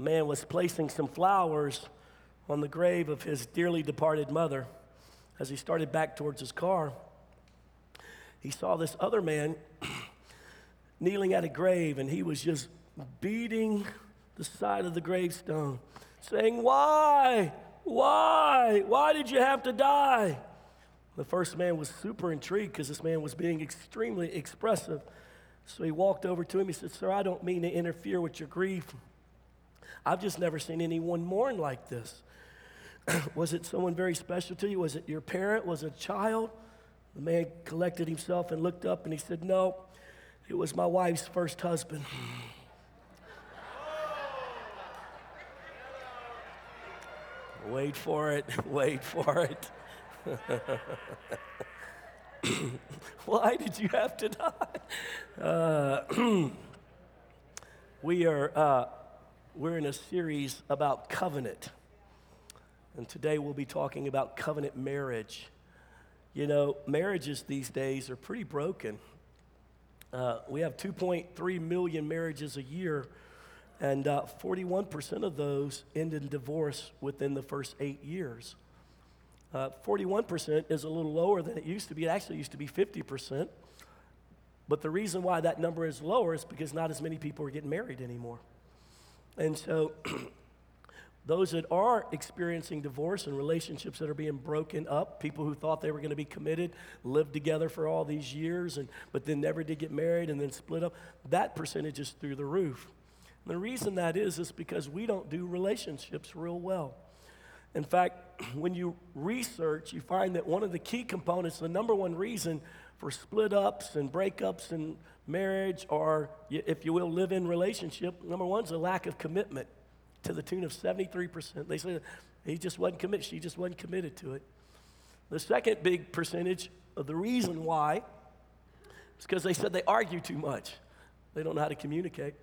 a man was placing some flowers on the grave of his dearly departed mother. As he started back towards his car, he saw this other man kneeling at a grave, and he was just beating the side of the gravestone, saying, Why? Why? Why did you have to die? The first man was super intrigued because this man was being extremely expressive. So he walked over to him. He said, Sir, I don't mean to interfere with your grief. I've just never seen anyone mourn like this. was it someone very special to you? Was it your parent? Was it a child? The man collected himself and looked up and he said, No, it was my wife's first husband. wait for it, wait for it. Why did you have to die? Uh, we are uh, we're in a series about covenant, and today we'll be talking about covenant marriage. You know, marriages these days are pretty broken. Uh, we have 2.3 million marriages a year, and 41% uh, of those end in divorce within the first eight years. Uh, 41% is a little lower than it used to be. It actually used to be 50%. But the reason why that number is lower is because not as many people are getting married anymore. And so, those that are experiencing divorce and relationships that are being broken up, people who thought they were going to be committed, lived together for all these years, and, but then never did get married and then split up, that percentage is through the roof. And the reason that is, is because we don't do relationships real well. In fact, when you research, you find that one of the key components, the number one reason for split ups and breakups in marriage, or if you will, live in relationship, number one is a lack of commitment to the tune of 73%. They say he just wasn't committed, she just wasn't committed to it. The second big percentage of the reason why is because they said they argue too much. They don't know how to communicate.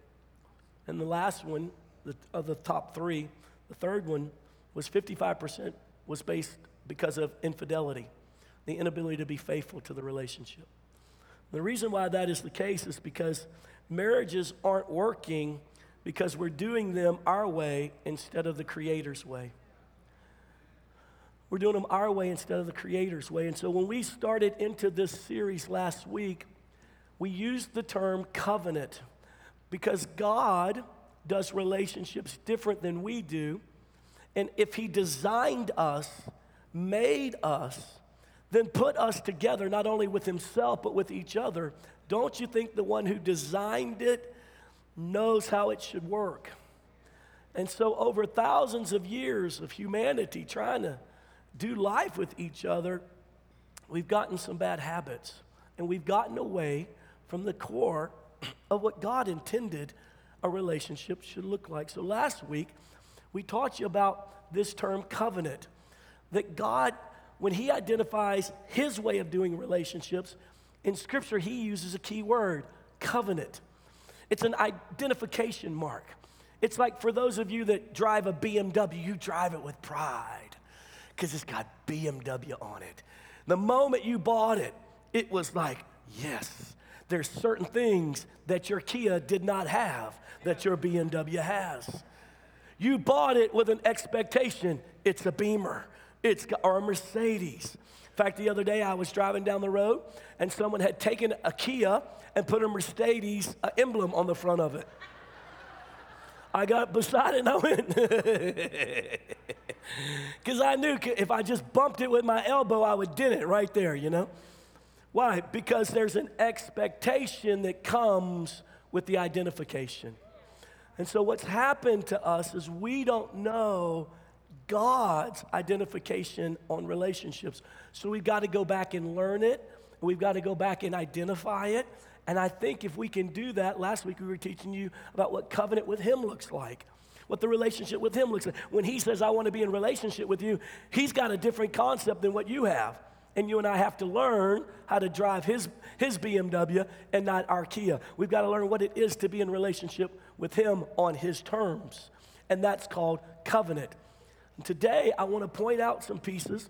And the last one, the, of the top three, the third one was 55% was based because of infidelity, the inability to be faithful to the relationship. The reason why that is the case is because marriages aren't working because we're doing them our way instead of the Creator's way. We're doing them our way instead of the Creator's way. And so when we started into this series last week, we used the term covenant because God does relationships different than we do. And if He designed us, made us, then put us together not only with Himself but with each other, don't you think the one who designed it knows how it should work? And so, over thousands of years of humanity trying to do life with each other, we've gotten some bad habits and we've gotten away from the core of what God intended a relationship should look like. So, last week, we taught you about this term covenant. That God, when He identifies His way of doing relationships, in Scripture, He uses a key word covenant. It's an identification mark. It's like for those of you that drive a BMW, you drive it with pride because it's got BMW on it. The moment you bought it, it was like, yes, there's certain things that your Kia did not have that your BMW has. You bought it with an expectation. It's a Beamer, it's a Mercedes. In fact, the other day I was driving down the road and someone had taken a Kia and put a Mercedes emblem on the front of it. I got beside it and I went, because I knew if I just bumped it with my elbow, I would dent it right there, you know? Why? Because there's an expectation that comes with the identification. And so, what's happened to us is we don't know God's identification on relationships. So, we've got to go back and learn it. We've got to go back and identify it. And I think if we can do that, last week we were teaching you about what covenant with Him looks like, what the relationship with Him looks like. When He says, I want to be in relationship with you, He's got a different concept than what you have and you and I have to learn how to drive his, his BMW and not our Kia. We've got to learn what it is to be in relationship with him on his terms, and that's called covenant. Today, I want to point out some pieces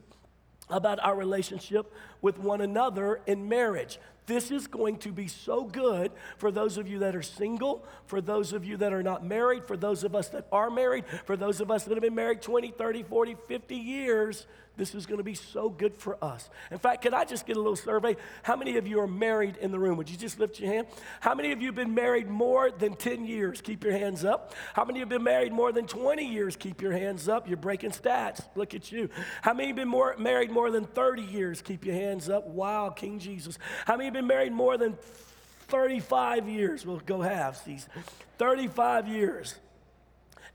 about our relationship with one another in marriage. This is going to be so good for those of you that are single, for those of you that are not married, for those of us that are married, for those of us that have been married 20, 30, 40, 50 years. This is going to be so good for us. In fact, could I just get a little survey? How many of you are married in the room? Would you just lift your hand? How many of you have been married more than 10 years? Keep your hands up. How many have been married more than 20 years? Keep your hands up. You're breaking stats. Look at you. How many have been more, married more than 30 years? Keep your hands up. Wow, King Jesus. How many been married more than 35 years? We'll go halves. These 35 years.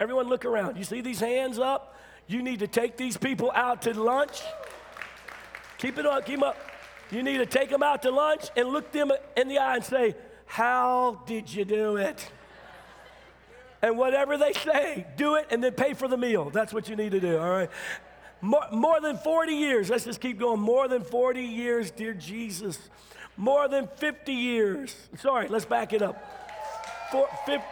Everyone look around. You see these hands up? You need to take these people out to lunch. Keep it up, keep them up. You need to take them out to lunch and look them in the eye and say, How did you do it? And whatever they say, do it and then pay for the meal. That's what you need to do, all right? More, more than 40 years. Let's just keep going. More than 40 years, dear Jesus. More than 50 years. Sorry, let's back it up. For, 50,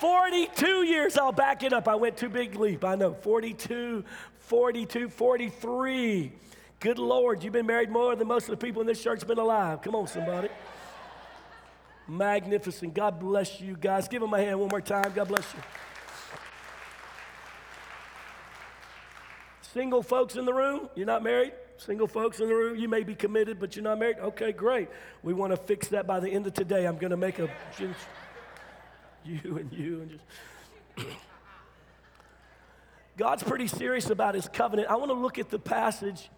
42 years, I'll back it up. I went too big leap. I know. 42, 42, 43. Good Lord, you've been married more than most of the people in this church have been alive. Come on, somebody. Magnificent. God bless you guys. Give him a hand one more time. God bless you. Single folks in the room, you're not married? Single folks in the room, you may be committed, but you're not married? Okay, great. We want to fix that by the end of today. I'm going to make a you and you and just. God's pretty serious about his covenant. I want to look at the passage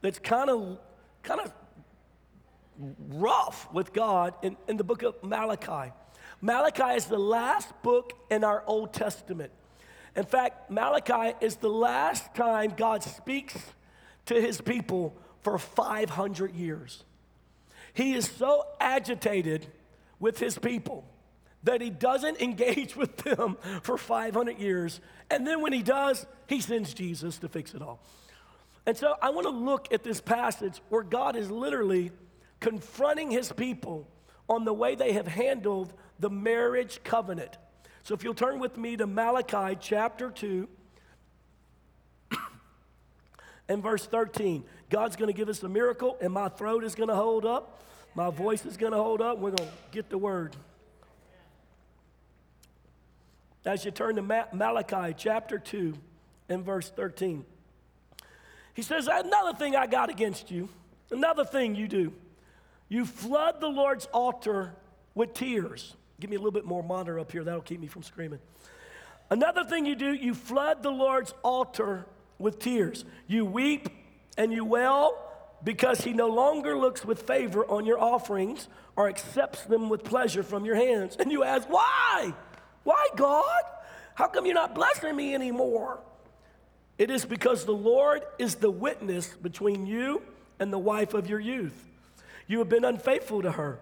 that's kind of kind of rough with God in, in the book of Malachi. Malachi is the last book in our Old Testament. In fact, Malachi is the last time God speaks to his people for 500 years. He is so agitated with his people that he doesn't engage with them for 500 years. And then when he does, he sends Jesus to fix it all. And so I want to look at this passage where God is literally confronting his people on the way they have handled the marriage covenant. So if you'll turn with me to Malachi chapter 2 and verse 13, God's going to give us a miracle, and my throat is going to hold up, my voice is going to hold up, we're going to get the word. As you turn to Malachi chapter 2 and verse 13, he says, Another thing I got against you, another thing you do, you flood the Lord's altar with tears. Give me a little bit more monitor up here, that'll keep me from screaming. Another thing you do, you flood the Lord's altar with tears. You weep and you wail because he no longer looks with favor on your offerings or accepts them with pleasure from your hands. And you ask, Why? Why, God? How come you're not blessing me anymore? It is because the Lord is the witness between you and the wife of your youth. You have been unfaithful to her.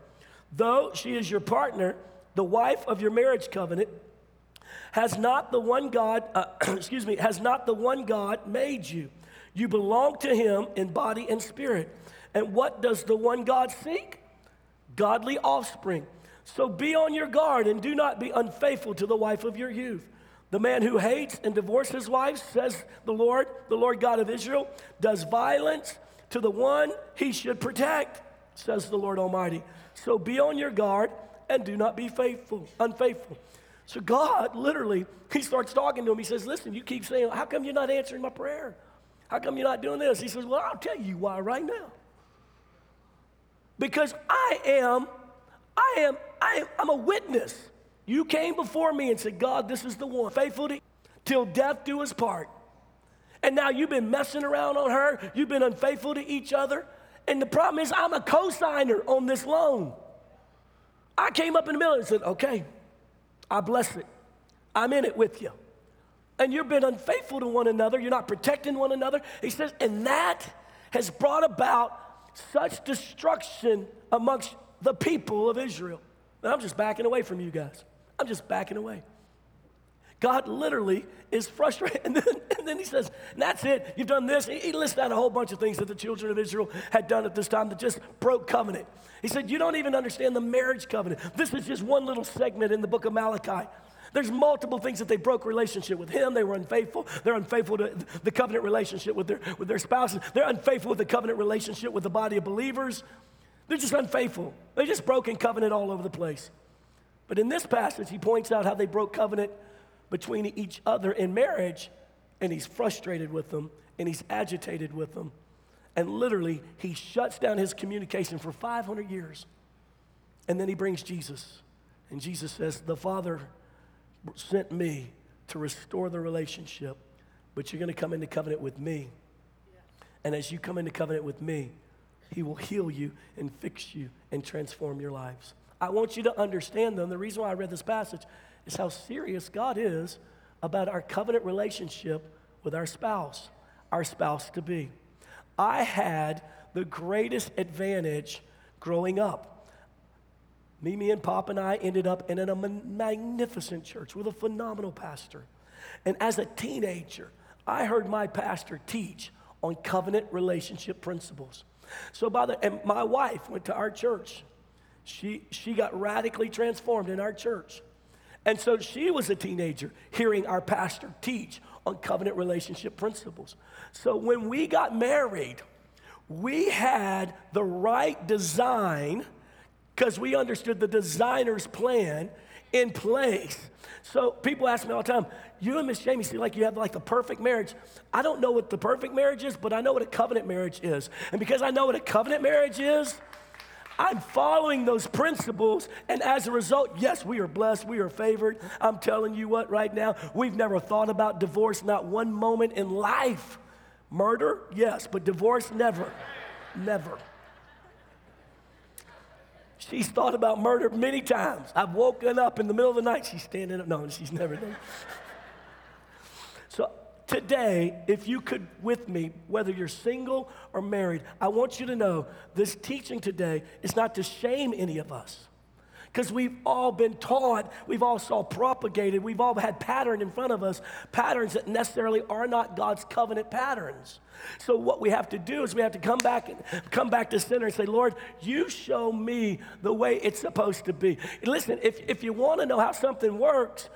Though she is your partner, the wife of your marriage covenant, has not the one God, uh, excuse me, has not the one God made you. You belong to him in body and spirit. And what does the one God seek? Godly offspring. So be on your guard and do not be unfaithful to the wife of your youth. The man who hates and divorces his wife, says the Lord, the Lord God of Israel, does violence to the one he should protect, says the Lord Almighty. So be on your guard and do not be faithful, unfaithful. So God literally, he starts talking to him. He says, Listen, you keep saying, How come you're not answering my prayer? How come you're not doing this? He says, Well, I'll tell you why right now. Because I am, I am I, am I'm a witness. You came before me and said, God, this is the one. Faithful to, till death do us part. And now you've been messing around on her. You've been unfaithful to each other. And the problem is, I'm a co signer on this loan. I came up in the middle and said, okay, I bless it. I'm in it with you. And you've been unfaithful to one another. You're not protecting one another. He says, and that has brought about such destruction amongst the people of Israel. I'm just backing away from you guys. I'm just backing away. God literally is frustrated. And then, and then he says, That's it. You've done this. He lists out a whole bunch of things that the children of Israel had done at this time that just broke covenant. He said, You don't even understand the marriage covenant. This is just one little segment in the book of Malachi. There's multiple things that they broke relationship with him. They were unfaithful. They're unfaithful to the covenant relationship with their, with their spouses. They're unfaithful with the covenant relationship with the body of believers. They're just unfaithful. They just broken covenant all over the place. But in this passage, he points out how they broke covenant between each other in marriage, and he's frustrated with them, and he's agitated with them. And literally, he shuts down his communication for 500 years. And then he brings Jesus. And Jesus says, The Father sent me to restore the relationship, but you're going to come into covenant with me. And as you come into covenant with me, he will heal you and fix you and transform your lives. I want you to understand, though, the reason why I read this passage is how serious God is about our covenant relationship with our spouse, our spouse to be. I had the greatest advantage growing up. Mimi and Pop and I ended up in a magnificent church with a phenomenal pastor. And as a teenager, I heard my pastor teach on covenant relationship principles. So by the and my wife went to our church. She she got radically transformed in our church. And so she was a teenager hearing our pastor teach on covenant relationship principles. So when we got married, we had the right design because we understood the designer's plan in place. So people ask me all the time, you and Miss Jamie seem like you have like the perfect marriage. I don't know what the perfect marriage is, but I know what a covenant marriage is. And because I know what a covenant marriage is, I'm following those principles, and as a result, yes, we are blessed, we are favored. I'm telling you what, right now, we've never thought about divorce, not one moment in life. Murder, yes, but divorce, never. Never. She's thought about murder many times. I've woken up in the middle of the night. She's standing up. No, she's never done. Today, if you could with me, whether you're single or married, I want you to know this teaching today is not to shame any of us because we've all been taught, we've all saw propagated, we've all had pattern in front of us, patterns that necessarily are not God's covenant patterns. So what we have to do is we have to come back and come back to center and say, Lord, you show me the way it's supposed to be. Listen, if, if you want to know how something works,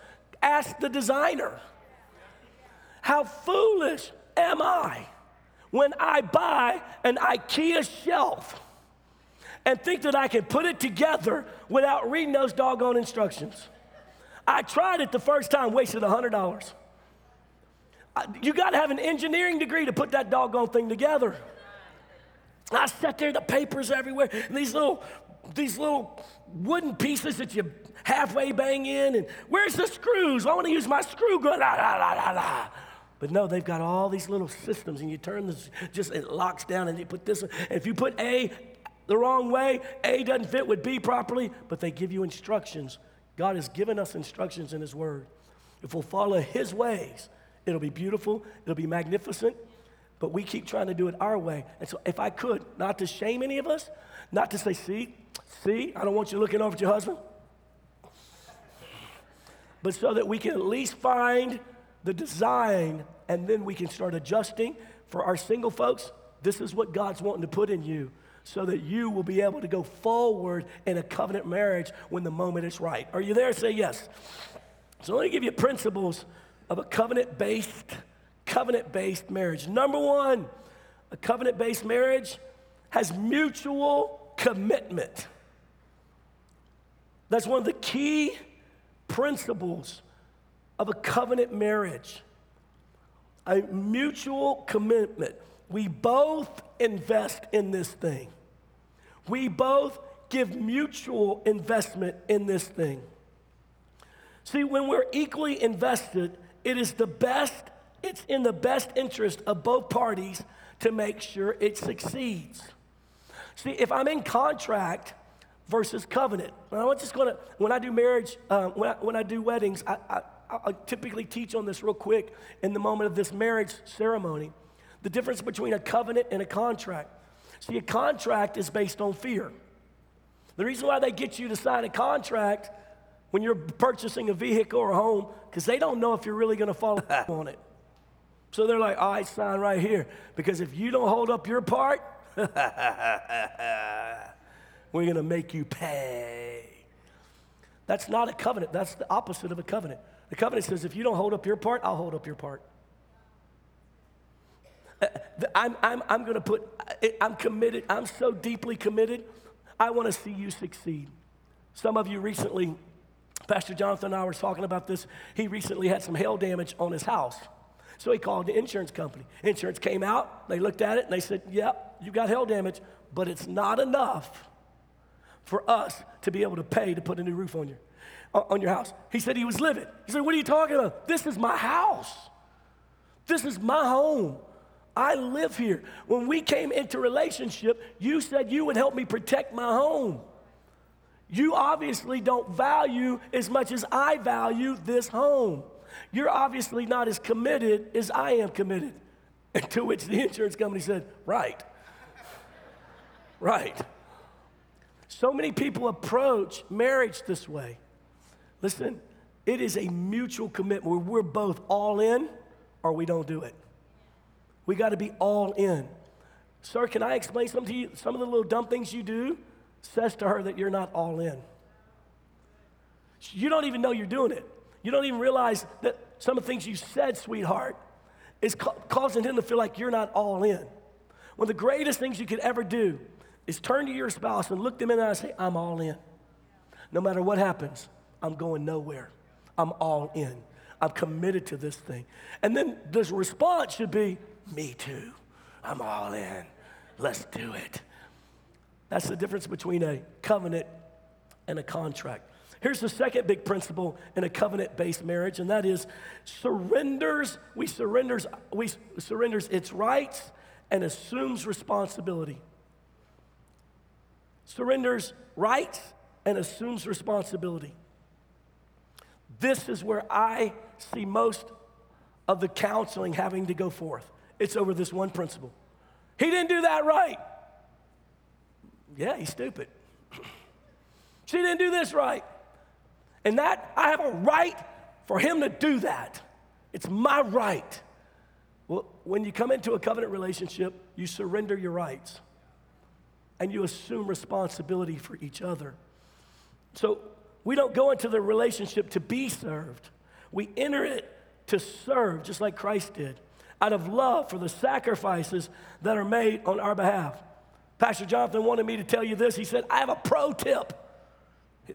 ask the designer. How foolish am I when I buy an IKEA shelf? and think that I can put it together without reading those doggone instructions. I tried it the first time, wasted $100. You got to have an engineering degree to put that doggone thing together. I sat there, the papers everywhere, and these little, these little wooden pieces that you halfway bang in, and where's the screws? I want to use my screw gun. La, la, la, la, la. But no, they've got all these little systems, and you turn this, just it locks down, and you put this. If you put A the wrong way. A doesn't fit with B properly, but they give you instructions. God has given us instructions in His Word. If we'll follow His ways, it'll be beautiful, it'll be magnificent, but we keep trying to do it our way. And so, if I could, not to shame any of us, not to say, see, see, I don't want you looking over at your husband, but so that we can at least find the design and then we can start adjusting. For our single folks, this is what God's wanting to put in you so that you will be able to go forward in a covenant marriage when the moment is right. Are you there? Say yes. So let me give you principles of a covenant-based, covenant-based marriage. Number one, a covenant-based marriage has mutual commitment. That's one of the key principles of a covenant marriage. A mutual commitment. We both invest in this thing. We both give mutual investment in this thing. See, when we're equally invested, it is the best, it's in the best interest of both parties to make sure it succeeds. See, if I'm in contract versus covenant, I'm just gonna, when I do marriage, uh, when, I, when I do weddings, I, I, I typically teach on this real quick in the moment of this marriage ceremony. The difference between a covenant and a contract. See, a contract is based on fear. The reason why they get you to sign a contract when you're purchasing a vehicle or a home, because they don't know if you're really going to follow on it. So they're like, all right, sign right here. Because if you don't hold up your part, we're going to make you pay. That's not a covenant. That's the opposite of a covenant. The covenant says, if you don't hold up your part, I'll hold up your part. Uh, I'm, I'm, I'm going to put, I'm committed, I'm so deeply committed. I want to see you succeed. Some of you recently, Pastor Jonathan and I were talking about this. He recently had some hail damage on his house. So he called the insurance company. Insurance came out, they looked at it, and they said, Yep, you got hail damage, but it's not enough for us to be able to pay to put a new roof on your, on your house. He said he was livid. He said, What are you talking about? This is my house. This is my home. I live here. When we came into relationship, you said you would help me protect my home. You obviously don't value as much as I value this home. You're obviously not as committed as I am committed. And to which the insurance company said, Right. right. So many people approach marriage this way. Listen, it is a mutual commitment where we're both all in or we don't do it. We got to be all in. Sir, can I explain something to you? Some of the little dumb things you do says to her that you're not all in. You don't even know you're doing it. You don't even realize that some of the things you said, sweetheart, is ca- causing him to feel like you're not all in. One of the greatest things you could ever do is turn to your spouse and look them in the eye and say, I'm all in. No matter what happens, I'm going nowhere. I'm all in. I'm committed to this thing. And then the response should be, Me too. I'm all in. Let's do it. That's the difference between a covenant and a contract. Here's the second big principle in a covenant-based marriage, and that is surrenders, we surrenders, we surrenders its rights and assumes responsibility. Surrenders rights and assumes responsibility. This is where I see most of the counseling having to go forth. It's over this one principle. He didn't do that right. Yeah, he's stupid. she didn't do this right. And that, I have a right for him to do that. It's my right. Well, when you come into a covenant relationship, you surrender your rights and you assume responsibility for each other. So we don't go into the relationship to be served, we enter it to serve, just like Christ did, out of love for the sacrifices that are made on our behalf. Pastor Jonathan wanted me to tell you this. He said, I have a pro tip.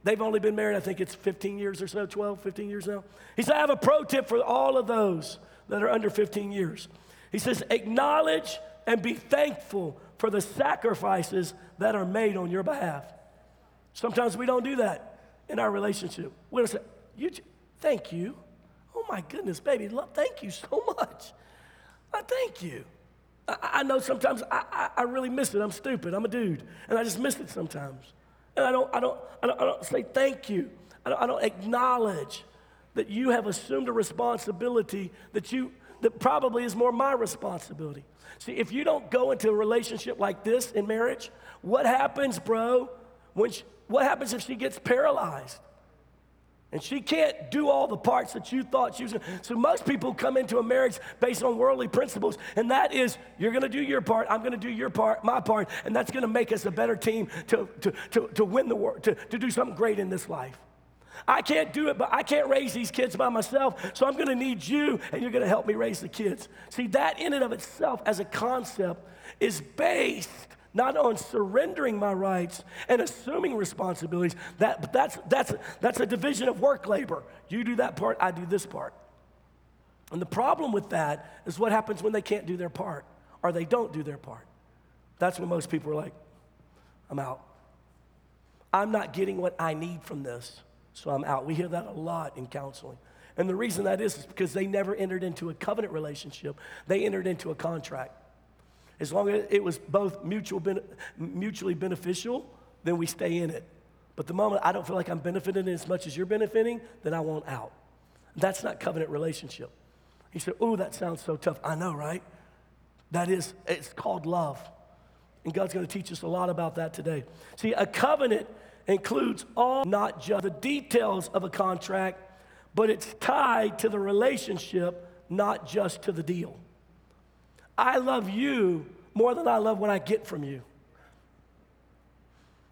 They've only been married, I think it's 15 years or so, 12, 15 years now. He said, I have a pro tip for all of those that are under 15 years. He says, acknowledge and be thankful for the sacrifices that are made on your behalf. Sometimes we don't do that in our relationship. We don't say, you, thank you. Oh my goodness, baby, love, thank you so much. I thank you. I, I know sometimes I, I, I, really miss it. I'm stupid. I'm a dude. And I just miss it sometimes. And I don't, I don't, I don't, I don't say thank you. I don't, I don't acknowledge that you have assumed a responsibility that you that probably is more my responsibility. See, if you don't go into a relationship like this in marriage, what happens, bro? When she, what happens if she gets paralyzed? And she can't do all the parts that you thought she was to. So most people come into a marriage based on worldly principles, and that is you're going to do your part, I'm going to do your part, my part, and that's going to make us a better team to, to, to, to win the war, to, to do something great in this life. I can't do it, but I can't raise these kids by myself, so I'm going to need you, and you're going to help me raise the kids. See, that in and of itself as a concept is based not on surrendering my rights and assuming responsibilities. That, that's, that's, that's a division of work labor. You do that part, I do this part. And the problem with that is what happens when they can't do their part or they don't do their part. That's when most people are like, I'm out. I'm not getting what I need from this, so I'm out. We hear that a lot in counseling. And the reason that is is because they never entered into a covenant relationship, they entered into a contract. As long as it was both mutual, mutually beneficial, then we stay in it. But the moment I don't feel like I'm benefiting as much as you're benefiting, then I want out. That's not covenant relationship. He said, Oh, that sounds so tough. I know, right? That is, it's called love. And God's going to teach us a lot about that today. See, a covenant includes all, not just the details of a contract, but it's tied to the relationship, not just to the deal. I love you more than I love what I get from you.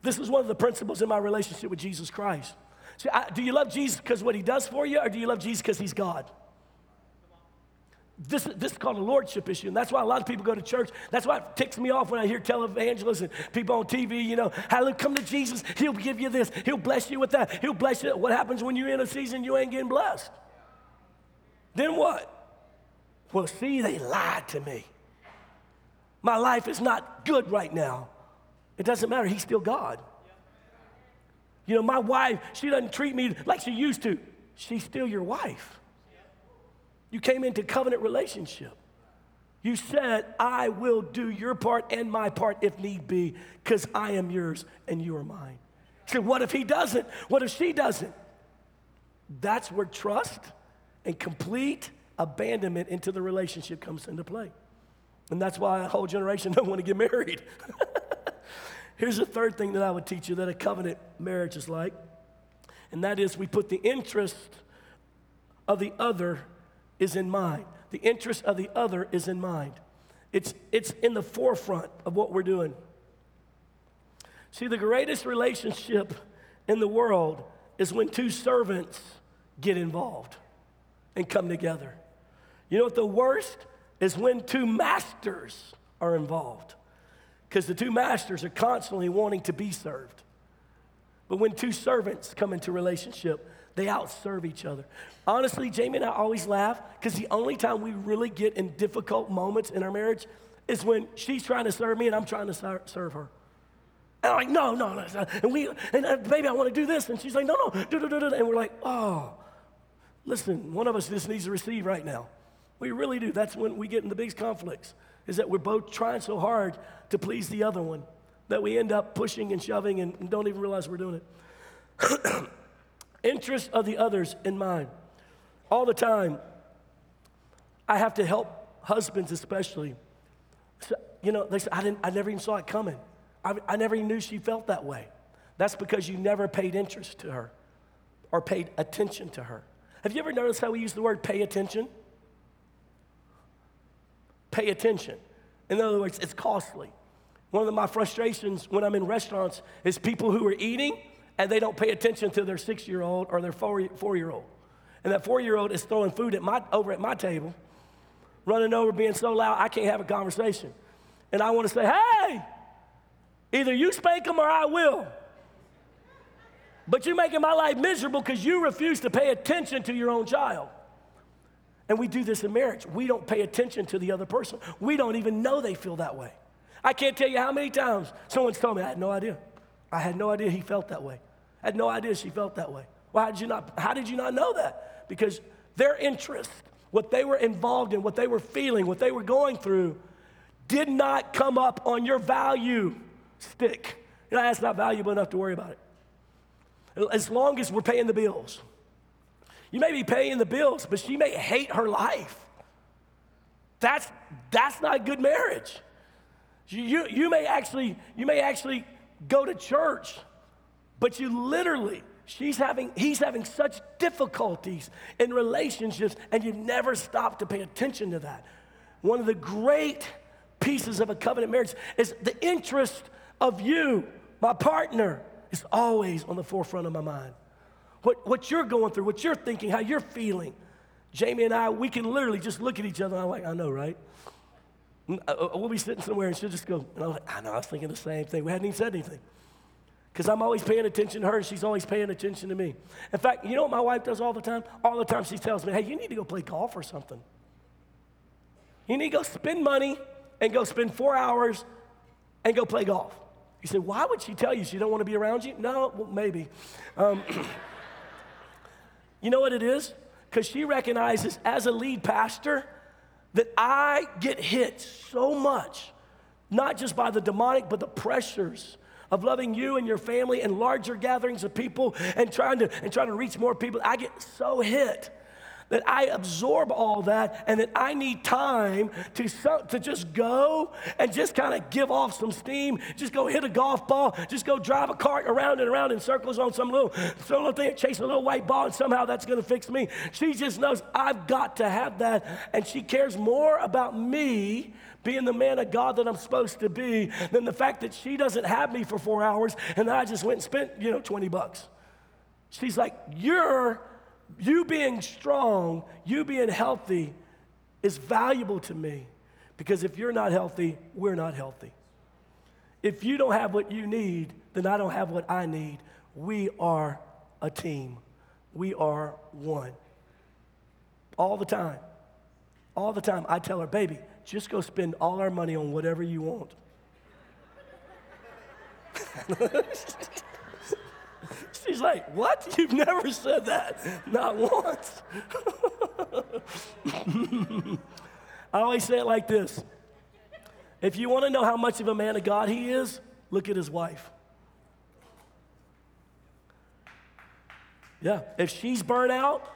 This is one of the principles in my relationship with Jesus Christ. See, I, do you love Jesus because what he does for you, or do you love Jesus because he's God? this, this is called a lordship issue, and that's why a lot of people go to church. That's why it ticks me off when I hear televangelists and people on TV, you know, hallelujah, come to Jesus, he'll give you this, he'll bless you with that, he'll bless you. What happens when you're in a season you ain't getting blessed? Then what? Well, see, they lied to me. My life is not good right now. It doesn't matter, he's still God. You know, my wife, she doesn't treat me like she used to. She's still your wife. You came into covenant relationship. You said, I will do your part and my part if need be, because I am yours and you are mine. Said, What if he doesn't? What if she doesn't? That's where trust and complete abandonment into the relationship comes into play. And that's why a whole generation don't want to get married. Here's the third thing that I would teach you that a covenant marriage is like, and that is we put the interest of the other is in mind. The interest of the other is in mind. It's, it's in the forefront of what we're doing. See, the greatest relationship in the world is when two servants get involved and come together. You know what the worst is when two masters are involved because the two masters are constantly wanting to be served. But when two servants come into relationship, they outserve each other. Honestly, Jamie and I always laugh because the only time we really get in difficult moments in our marriage is when she's trying to serve me and I'm trying to serve her. And I'm like, no, no, no. And we, and uh, baby, I want to do this. And she's like, no, no, do, do, do, do. And we're like, oh, listen, one of us just needs to receive right now. We really do. That's when we get in the biggest conflicts, is that we're both trying so hard to please the other one that we end up pushing and shoving and don't even realize we're doing it. Interest of the others in mind. All the time, I have to help husbands, especially. So, you know, they say, I, didn't, I never even saw it coming. I, I never even knew she felt that way. That's because you never paid interest to her or paid attention to her. Have you ever noticed how we use the word pay attention? Pay attention. In other words, it's costly. One of my frustrations when I'm in restaurants is people who are eating and they don't pay attention to their six year old or their four, year old. And that four year old is throwing food at my, over at my table, running over, being so loud, I can't have a conversation. And I want to say, hey, either you spank them or I will. But you're making my life miserable because you refuse to pay attention to your own child. And we do this in marriage. We don't pay attention to the other person. We don't even know they feel that way. I can't tell you how many times someone's told me, I had no idea. I had no idea he felt that way. I had no idea she felt that way. Why did you not, how did you not know that? Because their interest, what they were involved in, what they were feeling, what they were going through, did not come up on your value stick. You know, that's not valuable enough to worry about it. As long as we're paying the bills. You may be paying the bills, but she may hate her life. That's, that's not good marriage. You, you, you, may actually, you may actually go to church, but you literally, she's having, he's having such difficulties in relationships, and you never stop to pay attention to that. One of the great pieces of a covenant marriage is the interest of you, my partner, is always on the forefront of my mind. What, what you're going through, what you're thinking, how you're feeling. Jamie and I, we can literally just look at each other and I'm like, I know, right? Uh, uh, we'll be sitting somewhere and she'll just go, and I'm like, I know, I was thinking the same thing. We hadn't even said anything. Because I'm always paying attention to her and she's always paying attention to me. In fact, you know what my wife does all the time? All the time she tells me, hey, you need to go play golf or something. You need to go spend money and go spend four hours and go play golf. You say, why would she tell you she don't want to be around you? No, well, maybe. Um, you know what it is? Because she recognizes as a lead pastor, that I get hit so much, not just by the demonic, but the pressures of loving you and your family and larger gatherings of people and trying to and trying to reach more people. I get so hit that I absorb all that and that I need time to, to just go and just kind of give off some steam, just go hit a golf ball, just go drive a cart around and around in circles on some little, some little thing, chase a little white ball, and somehow that's gonna fix me. She just knows I've got to have that, and she cares more about me being the man of God that I'm supposed to be than the fact that she doesn't have me for four hours and I just went and spent, you know, 20 bucks. She's like, You're you being strong, you being healthy, is valuable to me because if you're not healthy, we're not healthy. If you don't have what you need, then I don't have what I need. We are a team. We are one. All the time. All the time. I tell her, baby, just go spend all our money on whatever you want. She's like, What? You've never said that. Not once. I always say it like this If you want to know how much of a man of God he is, look at his wife. Yeah, if she's burnt out,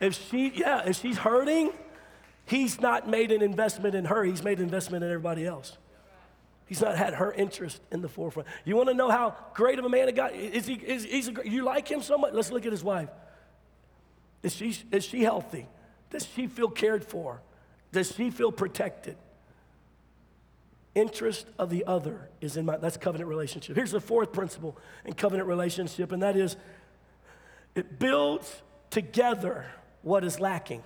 if she, yeah, if she's hurting, he's not made an investment in her, he's made an investment in everybody else. He's not had her interest in the forefront. You want to know how great of a man of God is he? Is, he's a, you like him so much? Let's look at his wife. Is she, is she healthy? Does she feel cared for? Does she feel protected? Interest of the other is in my, that's covenant relationship. Here's the fourth principle in covenant relationship, and that is it builds together what is lacking.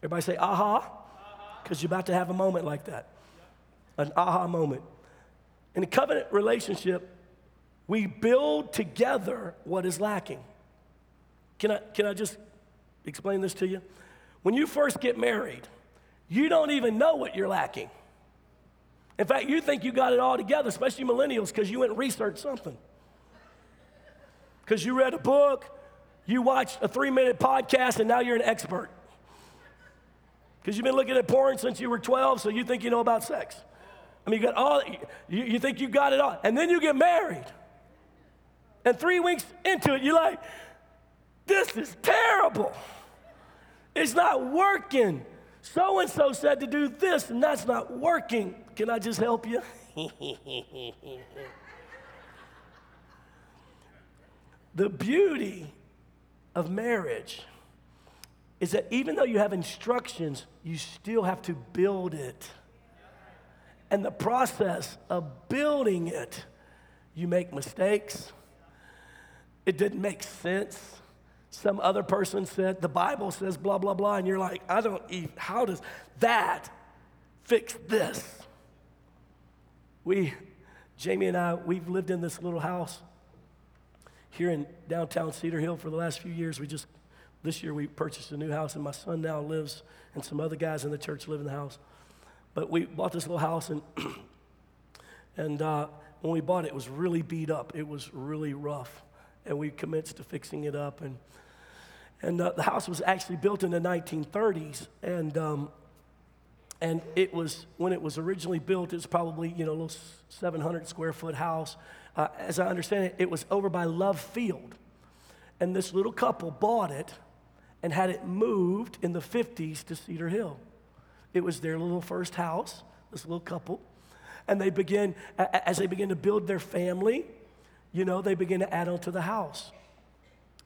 Everybody say, aha, because you're about to have a moment like that an aha moment. In a covenant relationship, we build together what is lacking. Can I, can I just explain this to you? When you first get married, you don't even know what you're lacking. In fact, you think you got it all together, especially millennials, because you went and researched something. Because you read a book, you watched a three minute podcast, and now you're an expert. Because you've been looking at porn since you were 12, so you think you know about sex. I mean, you got all, you, you think you got it all. And then you get married. And three weeks into it, you're like, this is terrible. It's not working. So and so said to do this, and that's not working. Can I just help you? the beauty of marriage is that even though you have instructions, you still have to build it. And the process of building it, you make mistakes. It didn't make sense. Some other person said, the Bible says blah, blah, blah. And you're like, I don't even, how does that fix this? We, Jamie and I, we've lived in this little house here in downtown Cedar Hill for the last few years. We just, this year we purchased a new house, and my son now lives, and some other guys in the church live in the house. But we bought this little house, and, and uh, when we bought it, it was really beat up. It was really rough. And we commenced to fixing it up. And, and uh, the house was actually built in the 1930s. And, um, and it was, when it was originally built, it was probably, you know, a little 700 square foot house. Uh, as I understand it, it was over by Love Field. And this little couple bought it and had it moved in the 50s to Cedar Hill. It was their little first house, this little couple. And they begin, as they begin to build their family, you know, they begin to add on to the house.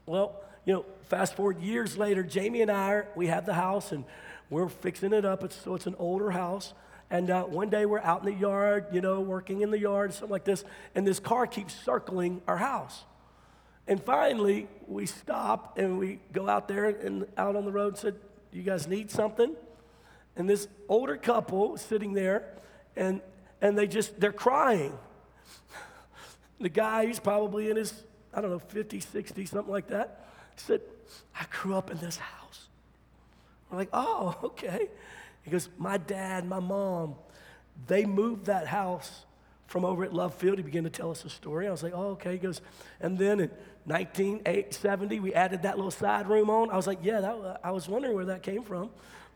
Well, you know, fast forward years later, Jamie and I, are, we have the house and we're fixing it up. It's, so it's an older house. And uh, one day we're out in the yard, you know, working in the yard, something like this, and this car keeps circling our house. And finally, we stop and we go out there and out on the road and said, You guys need something? And this older couple sitting there, and, and they just, they're crying. The guy, he's probably in his, I don't know, 50, 60, something like that, said, I grew up in this house. We're like, oh, okay. He goes, my dad, my mom, they moved that house from over at Love Field. He began to tell us a story. I was like, oh, okay. He goes, and then in 1970, we added that little side room on. I was like, yeah, that, I was wondering where that came from.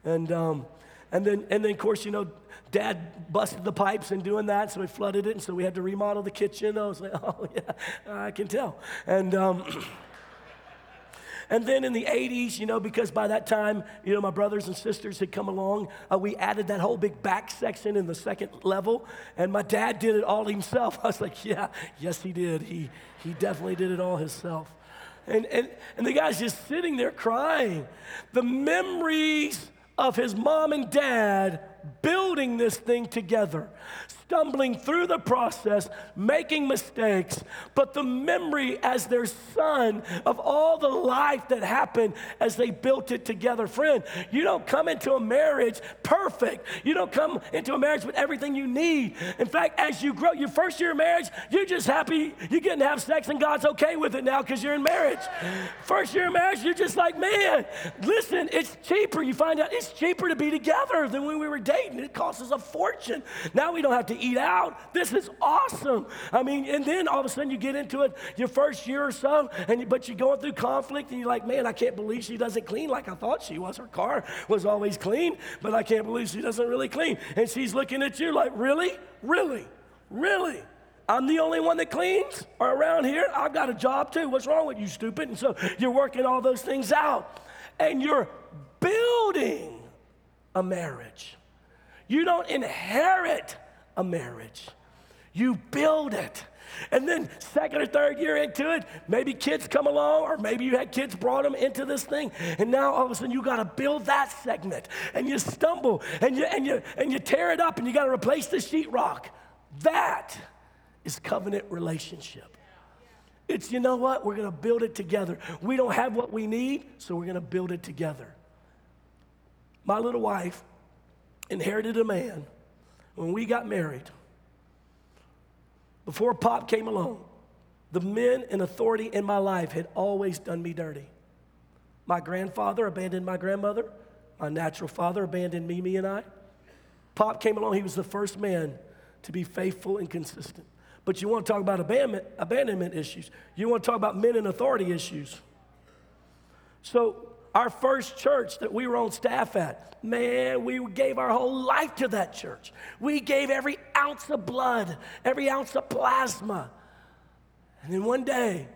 And um, and then, and then, of course, you know, dad busted the pipes and doing that, so we flooded it, and so we had to remodel the kitchen. I was like, oh, yeah, I can tell. And, um, and then in the 80s, you know, because by that time, you know, my brothers and sisters had come along, uh, we added that whole big back section in the second level, and my dad did it all himself. I was like, yeah, yes, he did. He, he definitely did it all himself. And, and, and the guy's just sitting there crying. The memories of his mom and dad building this thing together, stumbling through the process, making mistakes, but the memory as their son of all the life that happened as they built it together. Friend, you don't come into a marriage perfect. You don't come into a marriage with everything you need. In fact, as you grow, your first year of marriage, you're just happy you're getting to have sex and God's okay with it now because you're in marriage. First year of marriage, you're just like, man, listen, it's cheaper. You find out it's cheaper to be together than when we were dating. It costs us a fortune. Now we don't have to eat out. This is awesome. I mean, and then all of a sudden you get into it your first year or so, and but you're going through conflict, and you're like, man, I can't believe she doesn't clean like I thought she was. Her car was always clean, but I can't believe she doesn't really clean. And she's looking at you like, really, really, really. I'm the only one that cleans or around here. I've got a job too. What's wrong with you, stupid? And so you're working all those things out. And you're building a marriage. You don't inherit a marriage, you build it. And then, second or third year into it, maybe kids come along, or maybe you had kids brought them into this thing, and now all of a sudden you got to build that segment, and you stumble, and you and you and you tear it up, and you got to replace the sheetrock. That is covenant relationship. It's you know what? We're going to build it together. We don't have what we need, so we're going to build it together. My little wife inherited a man when we got married. Before Pop came along, the men in authority in my life had always done me dirty. My grandfather abandoned my grandmother. My natural father abandoned Mimi and I. Pop came along, he was the first man to be faithful and consistent. But you want to talk about abandonment, abandonment issues. You want to talk about men in authority issues. So, our first church that we were on staff at, man, we gave our whole life to that church. We gave every ounce of blood, every ounce of plasma. And then one day,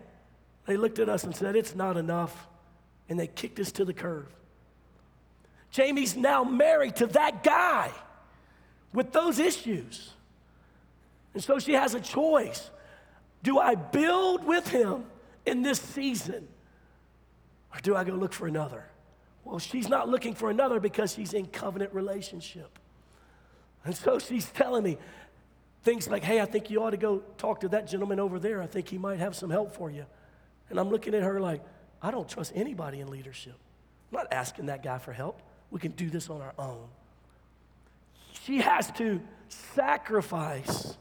they looked at us and said, It's not enough. And they kicked us to the curb. Jamie's now married to that guy with those issues. And so she has a choice. Do I build with him in this season? Or do I go look for another? Well, she's not looking for another because she's in covenant relationship. And so she's telling me things like, hey, I think you ought to go talk to that gentleman over there. I think he might have some help for you. And I'm looking at her like, I don't trust anybody in leadership. I'm not asking that guy for help. We can do this on our own. She has to sacrifice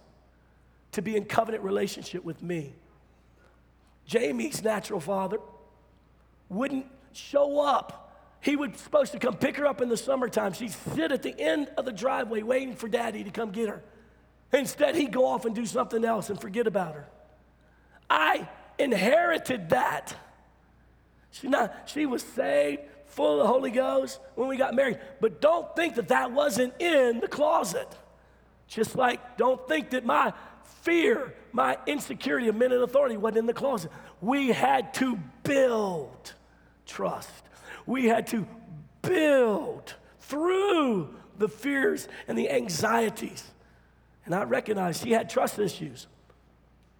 to be in covenant relationship with me. Jamie's natural father wouldn't show up. He was supposed to come pick her up in the summertime. She'd sit at the end of the driveway waiting for daddy to come get her. Instead, he'd go off and do something else and forget about her. I inherited that. She, not, she was saved, full of the Holy Ghost when we got married. But don't think that that wasn't in the closet. Just like don't think that my fear, my insecurity of men in authority wasn't in the closet. We had to build trust. We had to build through the fears and the anxieties. And I recognized she had trust issues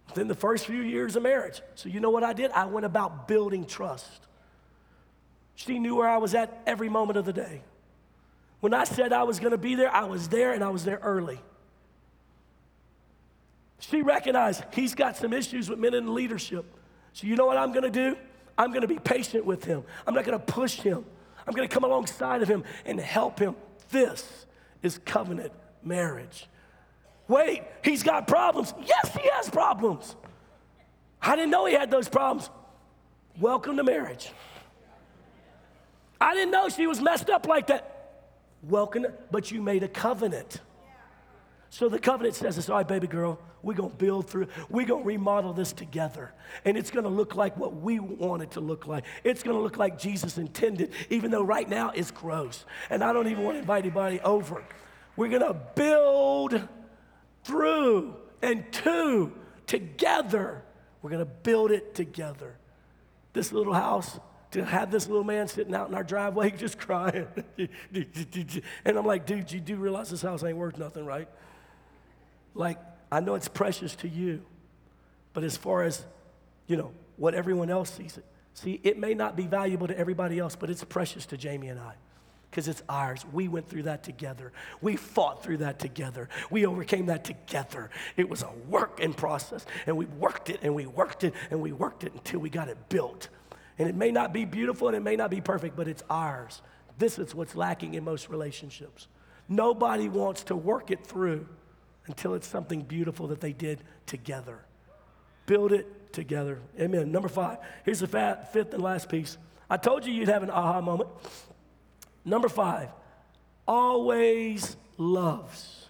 within the first few years of marriage. So, you know what I did? I went about building trust. She knew where I was at every moment of the day. When I said I was going to be there, I was there and I was there early. She recognized he's got some issues with men in leadership. So, you know what I'm going to do? I'm going to be patient with him. I'm not going to push him. I'm going to come alongside of him and help him. This is covenant marriage. Wait, he's got problems. Yes, he has problems. I didn't know he had those problems. Welcome to marriage. I didn't know she was messed up like that. Welcome, but you made a covenant. So the covenant says this, all right, baby girl, we're going to build through, we're going to remodel this together. And it's going to look like what we want it to look like. It's going to look like Jesus intended, even though right now it's gross. And I don't even want to invite anybody over. We're going to build through and to together. We're going to build it together. This little house, to have this little man sitting out in our driveway just crying. and I'm like, dude, you do realize this house ain't worth nothing, right? Like, I know it's precious to you, but as far as, you know, what everyone else sees it, see, it may not be valuable to everybody else, but it's precious to Jamie and I. because it's ours. We went through that together. We fought through that together. We overcame that together. It was a work in process, and we worked it and we worked it and we worked it until we got it built. And it may not be beautiful and it may not be perfect, but it's ours. This is what's lacking in most relationships. Nobody wants to work it through until it's something beautiful that they did together. Build it together. Amen. Number five. Here's the fifth and last piece. I told you you'd have an aha moment. Number five, always loves.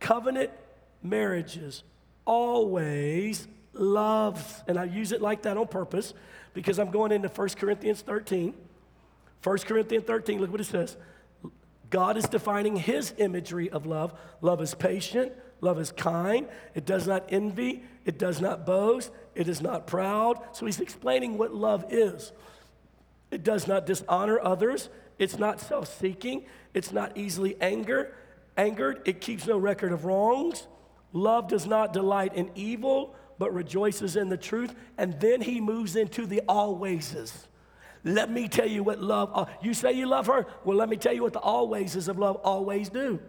Covenant marriages always loves. And I use it like that on purpose because I'm going into 1 Corinthians 13. 1 Corinthians 13, look what it says. God is defining his imagery of love. Love is patient, love is kind, it does not envy, it does not boast, it is not proud. So he's explaining what love is. It does not dishonor others, it's not self seeking. It's not easily anger, angered. It keeps no record of wrongs. Love does not delight in evil, but rejoices in the truth. And then he moves into the alwayses. Let me tell you what love, you say you love her? Well, let me tell you what the alwayses of love always do.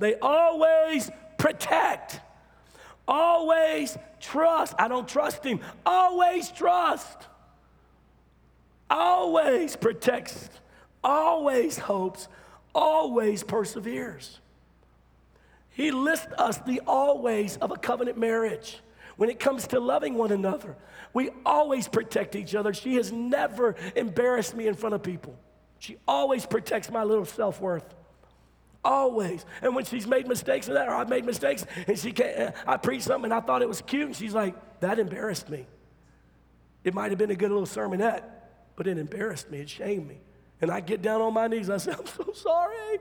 They always protect, always trust. I don't trust him, always trust, always protects always hopes, always perseveres. He lists us the always of a covenant marriage. When it comes to loving one another, we always protect each other. She has never embarrassed me in front of people. She always protects my little self worth. Always. And when she's made mistakes in that, or I've made mistakes, and she can't, uh, I preached something and I thought it was cute, and she's like, that embarrassed me. It might have been a good little sermonette, but it embarrassed me, it shamed me. And I get down on my knees. I say, I'm so sorry.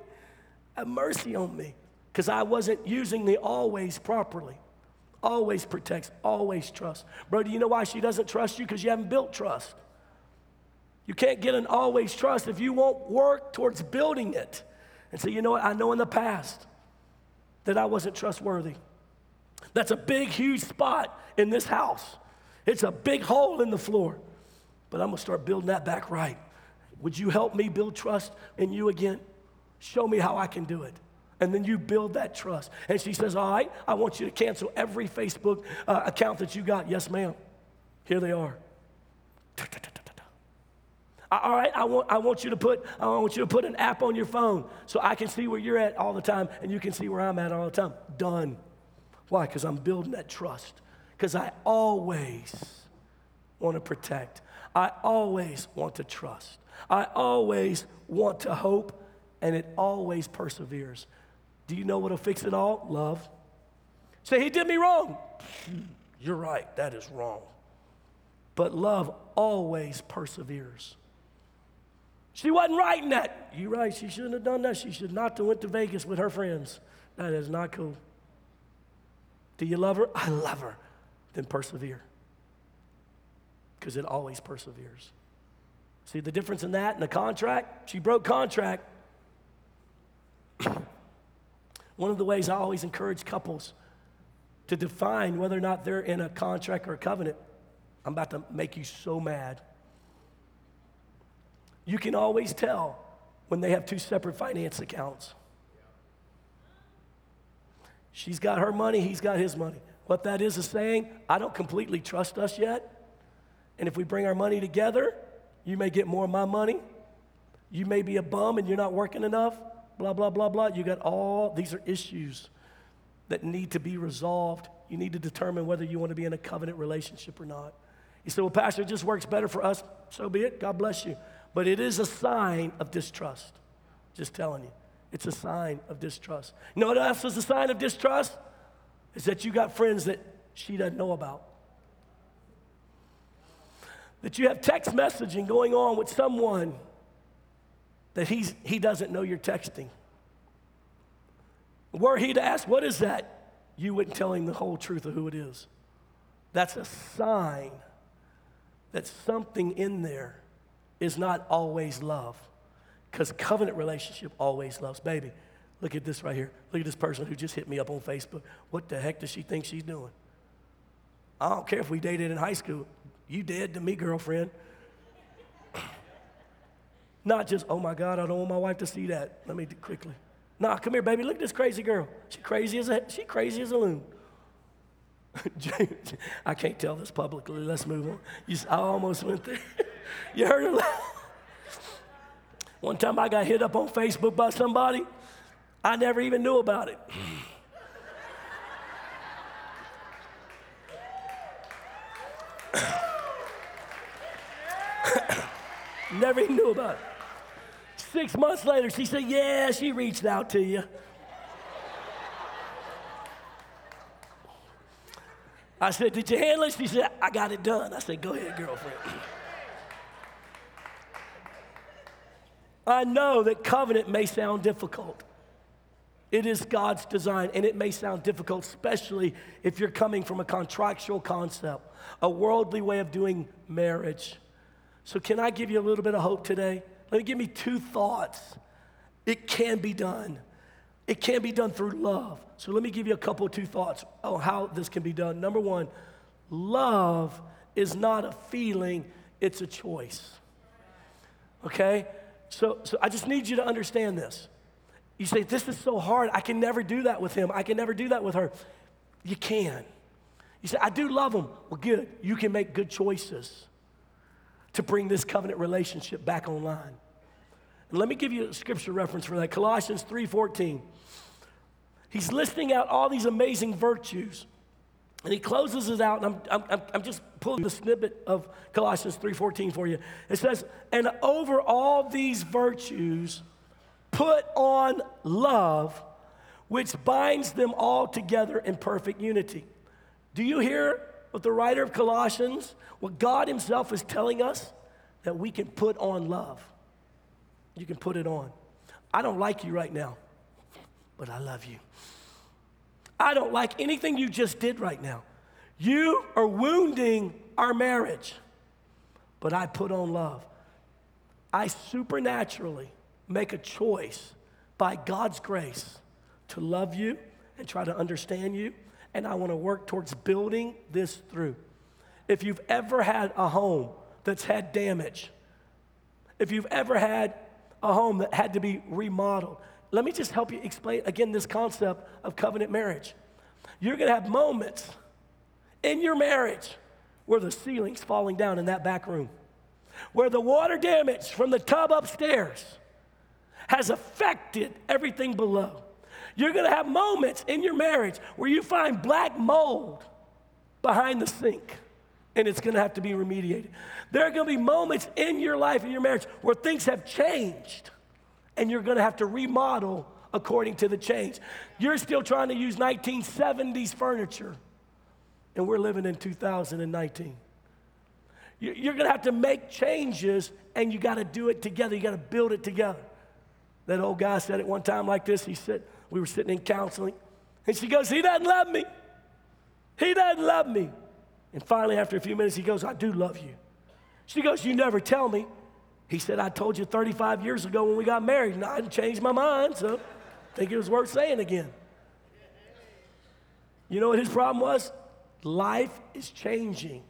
Have mercy on me. Because I wasn't using the always properly. Always protects, always trust. Bro, do you know why she doesn't trust you? Because you haven't built trust. You can't get an always trust if you won't work towards building it. And say, you know what? I know in the past that I wasn't trustworthy. That's a big, huge spot in this house. It's a big hole in the floor. But I'm to start building that back right. Would you help me build trust in you again? Show me how I can do it. And then you build that trust. And she says, All right, I want you to cancel every Facebook uh, account that you got. Yes, ma'am. Here they are. All right, I want, I want you to put I want you to put an app on your phone so I can see where you're at all the time and you can see where I'm at all the time. Done. Why? Because I'm building that trust. Because I always want to protect. I always want to trust. I always want to hope, and it always perseveres. Do you know what'll fix it all? Love. Say, he did me wrong. You're right, that is wrong. But love always perseveres. She wasn't right in that. You're right, she shouldn't have done that. She should not have went to Vegas with her friends. That is not cool. Do you love her? I love her. Then persevere. Because it always perseveres. See the difference in that and the contract? She broke contract. One of the ways I always encourage couples to define whether or not they're in a contract or a covenant, I'm about to make you so mad. You can always tell when they have two separate finance accounts. She's got her money, he's got his money. What that is is saying, I don't completely trust us yet. And if we bring our money together, you may get more of my money. You may be a bum and you're not working enough. Blah, blah, blah, blah. You got all, these are issues that need to be resolved. You need to determine whether you want to be in a covenant relationship or not. You say, well, Pastor, it just works better for us. So be it. God bless you. But it is a sign of distrust. Just telling you. It's a sign of distrust. You know what else is a sign of distrust? Is that you got friends that she doesn't know about that you have text messaging going on with someone that he's, he doesn't know you're texting. Were he to ask, What is that? you wouldn't tell him the whole truth of who it is. That's a sign that something in there is not always love. Because covenant relationship always loves. Baby, look at this right here. Look at this person who just hit me up on Facebook. What the heck does she think she's doing? I don't care if we dated in high school. You dead to me, girlfriend. Not just, oh my God, I don't want my wife to see that. Let me quickly. Nah, come here, baby. Look at this crazy girl. She crazy as a she crazy as a loon. I can't tell this publicly. Let's move on. You, I almost went there. you heard her. One time I got hit up on Facebook by somebody. I never even knew about it. never even knew about it. Six months later, she said, Yeah, she reached out to you. I said, Did you handle it? She said, I got it done. I said, Go ahead, girlfriend. I know that covenant may sound difficult. It is God's design, and it may sound difficult, especially if you're coming from a contractual concept, a worldly way of doing marriage. So, can I give you a little bit of hope today? Let me give me two thoughts. It can be done. It can be done through love. So let me give you a couple of two thoughts on how this can be done. Number one, love is not a feeling, it's a choice. Okay? So, so I just need you to understand this. You say, This is so hard. I can never do that with him. I can never do that with her. You can. You say, I do love him. Well, good. You can make good choices to bring this covenant relationship back online. And let me give you a scripture reference for that. Colossians 3:14. He's listing out all these amazing virtues. And he closes it out, and I'm, I'm, I'm just pulling the snippet of Colossians 3.14 for you. It says, and over all these virtues, put on love, which binds them all together in perfect unity. Do you hear what the writer of Colossians, what God himself is telling us? That we can put on love. You can put it on. I don't like you right now, but I love you. I don't like anything you just did right now. You are wounding our marriage, but I put on love. I supernaturally make a choice by God's grace to love you and try to understand you, and I want to work towards building this through. If you've ever had a home that's had damage, if you've ever had a home that had to be remodeled. Let me just help you explain again this concept of covenant marriage. You're gonna have moments in your marriage where the ceiling's falling down in that back room, where the water damage from the tub upstairs has affected everything below. You're gonna have moments in your marriage where you find black mold behind the sink and it's gonna have to be remediated. There are gonna be moments in your life, in your marriage, where things have changed and you're gonna have to remodel according to the change. You're still trying to use 1970s furniture, and we're living in 2019. You're gonna have to make changes and you gotta do it together. You gotta build it together. That old guy said it one time like this. He said, We were sitting in counseling, and she goes, He doesn't love me. He doesn't love me. And finally, after a few minutes, he goes, I do love you. She goes, You never tell me. He said, I told you 35 years ago when we got married, and I hadn't changed my mind, so I think it was worth saying again. You know what his problem was? Life is changing,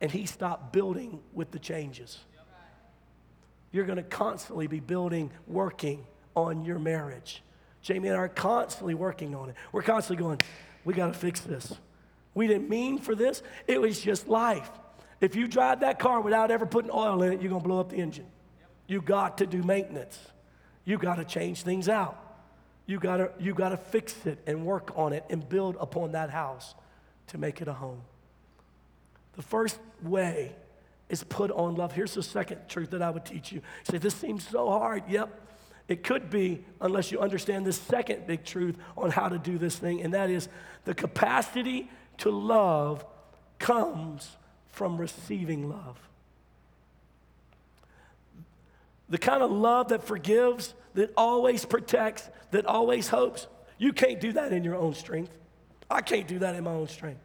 and he stopped building with the changes. You're going to constantly be building, working on your marriage. Jamie and I are constantly working on it. We're constantly going, we got to fix this. We didn't mean for this, it was just life. If you drive that car without ever putting oil in it, you're gonna blow up the engine. You got to do maintenance. You got to change things out. You got to you got to fix it and work on it and build upon that house to make it a home. The first way is put on love. Here's the second truth that I would teach you. Say this seems so hard. Yep. It could be unless you understand the second big truth on how to do this thing and that is the capacity to love comes from receiving love. The kind of love that forgives, that always protects, that always hopes, you can't do that in your own strength. I can't do that in my own strength.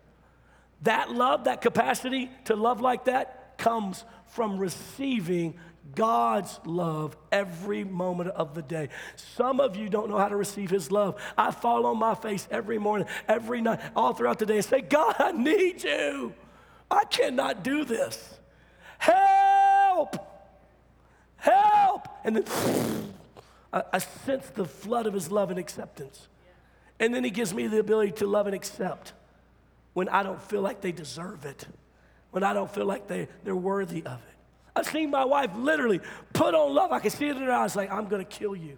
That love, that capacity to love like that comes from receiving God's love every moment of the day. Some of you don't know how to receive His love. I fall on my face every morning, every night, all throughout the day and say, God, I need you. I cannot do this. Help! Help! and then I, I sense the flood of his love and acceptance. And then he gives me the ability to love and accept when I don't feel like they deserve it, when I don't feel like they, they're worthy of it. I've seen my wife literally put on love. I can see it in her eyes like, I'm gonna kill you.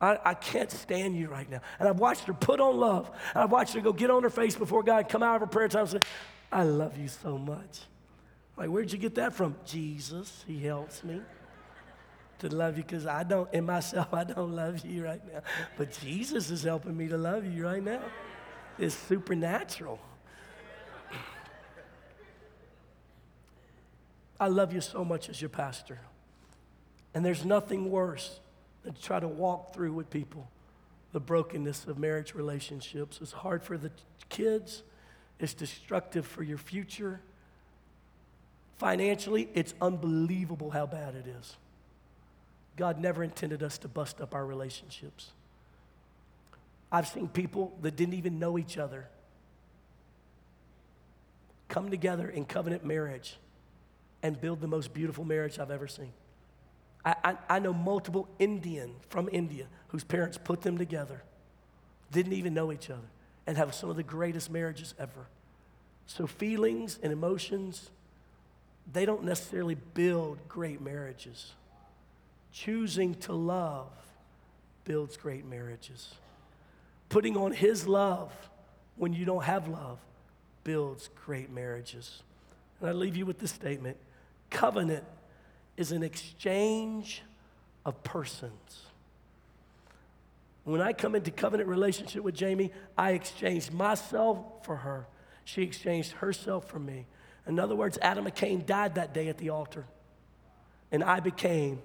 I, I, can't stand you right now. And I've watched her put on love. And I've watched her go get on her face before God, come out of her prayer time and say, I love you so much. Like, where'd you get that from? Jesus, He helps me to love you because I don't, in myself, I don't love you right now. But Jesus is helping me to love you right now. It's supernatural. I love you so much as your pastor. And there's nothing worse than to try to walk through with people the brokenness of marriage relationships. It's hard for the kids, it's destructive for your future. Financially, it's unbelievable how bad it is. God never intended us to bust up our relationships. I've seen people that didn't even know each other come together in covenant marriage and build the most beautiful marriage I've ever seen. I, I, I, know multiple Indian from India whose parents put them together, didn't even know each other, and have some of the greatest marriages ever. So, feelings and emotions, they don't necessarily build great marriages. Choosing to love builds great marriages. Putting on His love when you don't have love builds great marriages. And I leave you with this statement covenant is an exchange of persons. When I come into covenant relationship with Jamie, I exchanged myself for her. She exchanged herself for me. In other words, Adam McCain died that day at the altar. And I became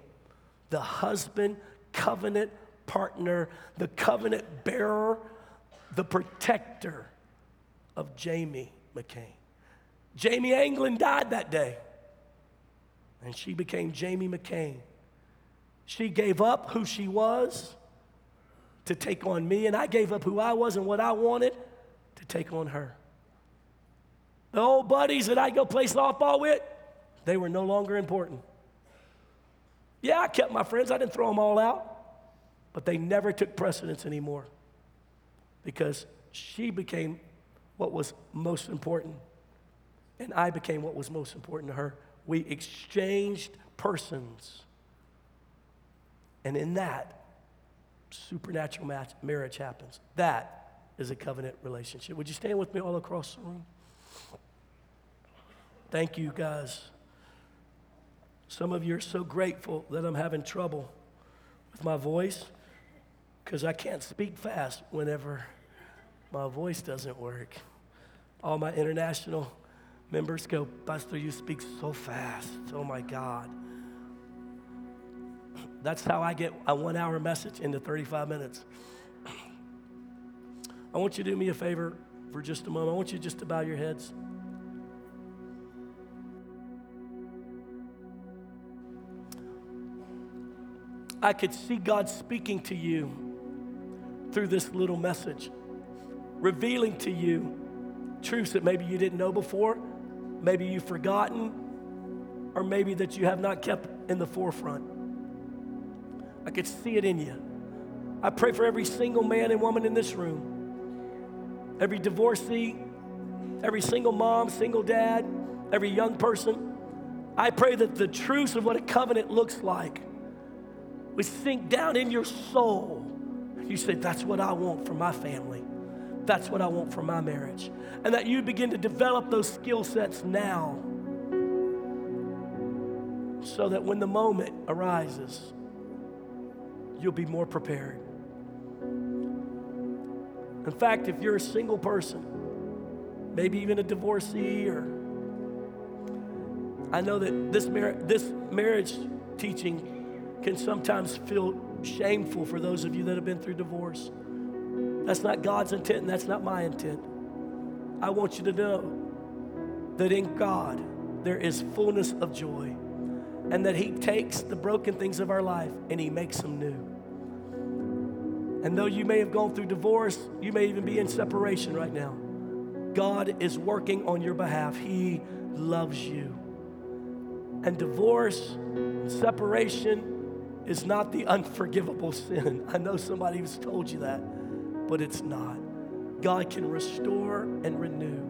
the husband, covenant partner, the covenant bearer, the protector of Jamie McCain. Jamie Anglin died that day, and she became Jamie McCain. She gave up who she was to take on me, and I gave up who I was and what I wanted to take on her. The old buddies that I go play softball with, they were no longer important. Yeah, I kept my friends, I didn't throw them all out, but they never took precedence anymore because she became what was most important and I became what was most important to her. We exchanged persons. And in that, supernatural match, marriage happens. That is a covenant relationship. Would you stand with me all across the room? Thank you, guys. Some of you are so grateful that I'm having trouble with my voice because I can't speak fast whenever my voice doesn't work. All my international Members go, Buster, you speak so fast. Oh my God. That's how I get a one hour message into 35 minutes. I want you to do me a favor for just a moment. I want you just to bow your heads. I could see God speaking to you through this little message, revealing to you truths that maybe you didn't know before, maybe you've forgotten, or maybe that you have not kept in the forefront. I could see it in you. I pray for every single man and woman in this room, every divorcee, every single mom, single dad, every young person. I pray that the truth of what a covenant looks like would sink down in your soul. You say, That's what I want for my family. That's what I want for my marriage. And that you begin to develop those skill sets now so that when the moment arises, you'll be more prepared. In fact, if you're a single person, maybe even a divorcee, or I know that this, mar- this marriage teaching can sometimes feel shameful for those of you that have been through divorce. That's not God's intent, and that's not my intent. I want you to know that in God there is fullness of joy, and that He takes the broken things of our life and He makes them new. And though you may have gone through divorce, you may even be in separation right now. God is working on your behalf. He loves you. And divorce, separation, is not the unforgivable sin. I know somebody who's told you that, but it's not. God can restore and renew.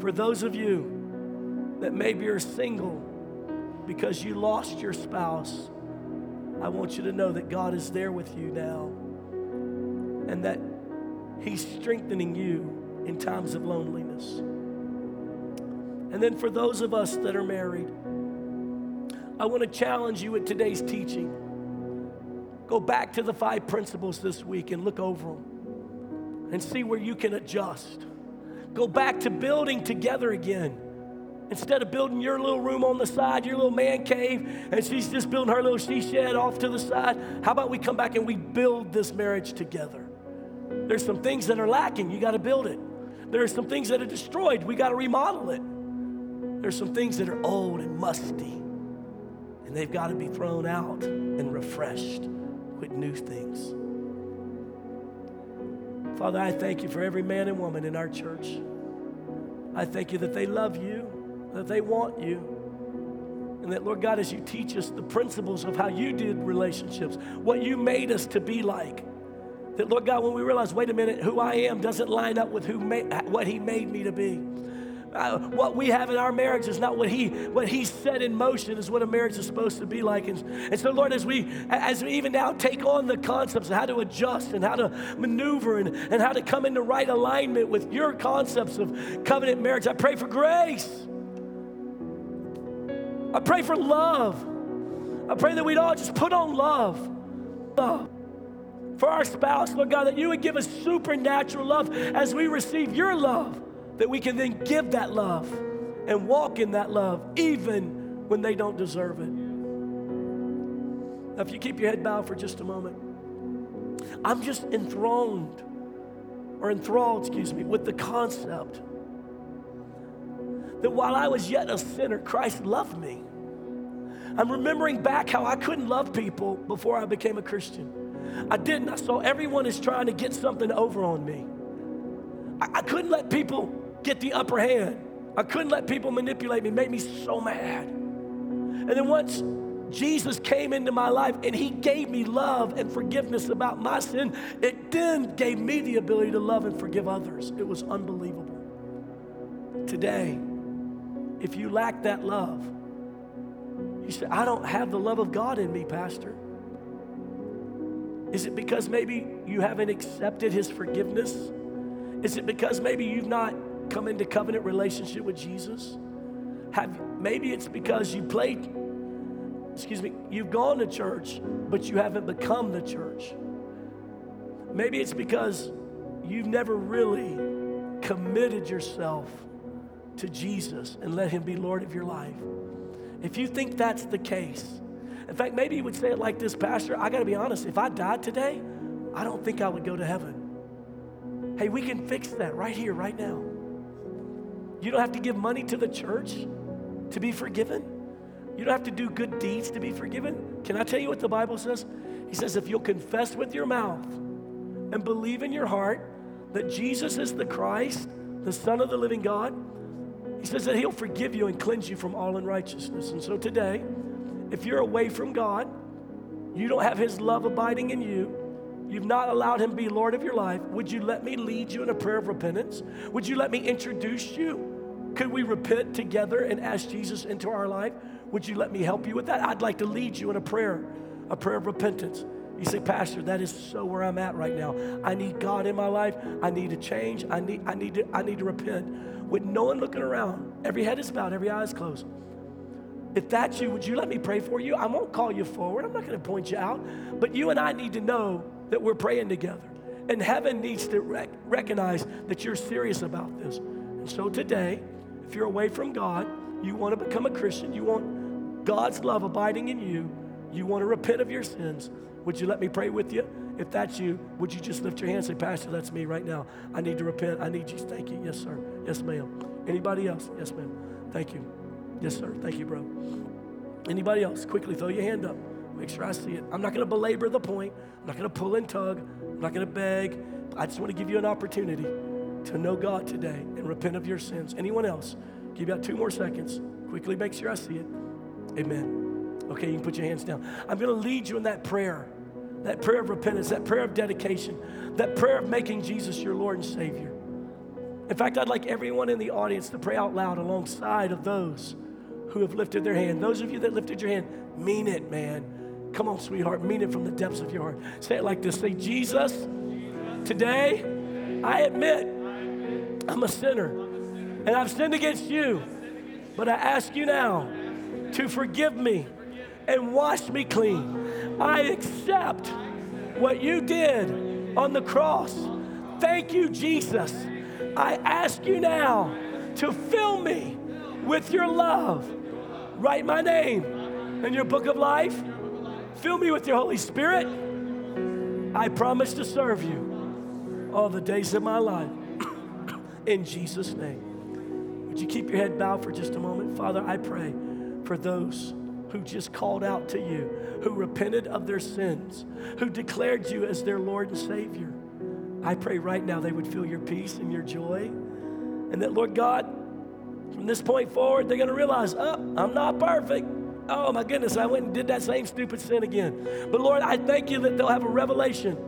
For those of you that maybe are single because you lost your spouse, I want you to know that God is there with you now and that He's strengthening you in times of loneliness. And then for those of us that are married, I want to challenge you with today's teaching. Go back to the five principles this week and look over them and see where you can adjust. Go back to building together again. Instead of building your little room on the side, your little man cave, and she's just building her little she shed off to the side, how about we come back and we build this marriage together? There's some things that are lacking, you got to build it. There are some things that are destroyed, we got to remodel it. There's some things that are old and musty, and they've got to be thrown out and refreshed with new things. Father, I thank you for every man and woman in our church. I thank you that they love you, that they want you, and that, Lord God, as you teach us the principles of how you did relationships, what you made us to be like, that, Lord God, when we realize, wait a minute, who I am doesn't line up with who made, what He made me to be. Uh, what we have in our marriage is not what he what he set in motion is what a marriage is supposed to be like. And, and so lord as we as we even now take on the concepts of how to adjust and how to maneuver and, and how to come into right alignment with your concepts of covenant marriage i pray for grace. I pray for love. I pray that we'd all just put on love. Love for our spouse lord god that you would give us supernatural love as we receive your love that we can then give that love and walk in that love even when they don't deserve it. Now, if you keep your head bowed for just a moment, I'm just enthroned or enthralled, excuse me, with the concept that while I was yet a sinner, Christ loved me. I'm remembering back how I couldn't love people before I became a Christian. I didn't. I saw everyone is trying to get something over on me. I, I couldn't let people get the upper hand. I couldn't let people manipulate me, it made me so mad. And then once Jesus came into my life and he gave me love and forgiveness about my sin, it then gave me the ability to love and forgive others. It was unbelievable. Today, if you lack that love, you say, I don't have the love of God in me, Pastor. Is it because maybe you haven't accepted his forgiveness? Is it because maybe you've not come into covenant relationship with Jesus? Have maybe it's because you played excuse me, you've gone to church, but you haven't become the church. Maybe it's because you've never really committed yourself to Jesus and let him be Lord of your life. If you think that's the case, in fact, maybe you would say it like this, Pastor, I got to be honest, if I died today, I don't think I would go to heaven. Hey, we can fix that right here, right now. You don't have to give money to the church to be forgiven. You don't have to do good deeds to be forgiven. Can I tell you what the Bible says? He says, if you'll confess with your mouth and believe in your heart that Jesus is the Christ, the Son of the living God, he says that he'll forgive you and cleanse you from all unrighteousness. And so today, if you're away from God, you don't have his love abiding in you, You've not allowed him to be Lord of your life. Would you let me lead you in a prayer of repentance? Would you let me introduce you could we repent together and ask Jesus into our life? Would you let me help you with that? I'd like to lead you in a prayer, a prayer of repentance. You say, Pastor, that is so where I'm at right now. I need God in my life. I need to change. I need, I need to, I need to repent. With no one looking around, every head is bowed, every eye is closed. If that's you, would you let me pray for you? I won't call you forward. I'm not going to point you out. But you and I need to know that we're praying together. And heaven needs to rec- recognize that you're serious about this. And so today, if you're away from God, you want to become a Christian, you want God's love abiding in you, you want to repent of your sins, would you let me pray with you? If that's you, would you just lift your hand and say, Pastor, that's me right now. I need to repent. I need you. Thank you. Yes, sir. Yes, ma'am. Anybody else? Yes, ma'am. Thank you. Yes, sir. Thank you, bro. Anybody else? Quickly throw your hand up. Make sure I see it. I'm not going to belabor the point. I'm not going to pull and tug. I'm not going to beg. I just want to give you an opportunity to know God today and repent of your sins. Anyone else? Give you about two more seconds. Quickly make sure I see it. Amen. Okay, you can put your hands down. I'm going to lead you in that prayer, that prayer of repentance, that prayer of dedication, that prayer of making Jesus your Lord and Savior. In fact, I'd like everyone in the audience to pray out loud alongside of those who have lifted their hand. Those of you that lifted your hand, mean it, man. Come on, sweetheart, mean it from the depths of your heart. Say it like this Say, Jesus, today I admit I'm a sinner and I've sinned against you, but I ask you now to forgive me and wash me clean. I accept what you did on the cross. Thank you, Jesus. I ask you now to fill me with your love. Write my name in your book of life. Fill me with your Holy Spirit. I promise to serve you all the days of my life. In Jesus' name. Would you keep your head bowed for just a moment? Father, I pray for those who just called out to you, who repented of their sins, who declared you as their Lord and Savior. I pray right now they would feel your peace and your joy. And that, Lord God, from this point forward, they're going to realize, oh, I'm not perfect. Oh, my goodness, I went and did that same stupid sin again. But Lord, I thank you that they'll have a revelation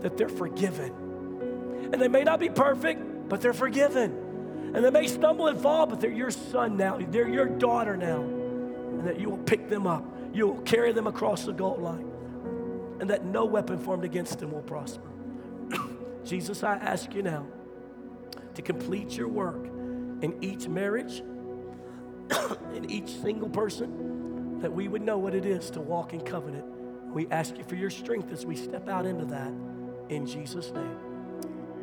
that they're forgiven. And they may not be perfect, but they're forgiven. And they may stumble and fall, but they're your son now. They're your daughter now and that you will pick them up. You will carry them across the goal line, and that no weapon formed against them will prosper. Jesus, I ask you now to complete your work in each marriage, in each single person, that we would know what it is to walk in covenant. We ask you for your strength as we step out into that in Jesus' name.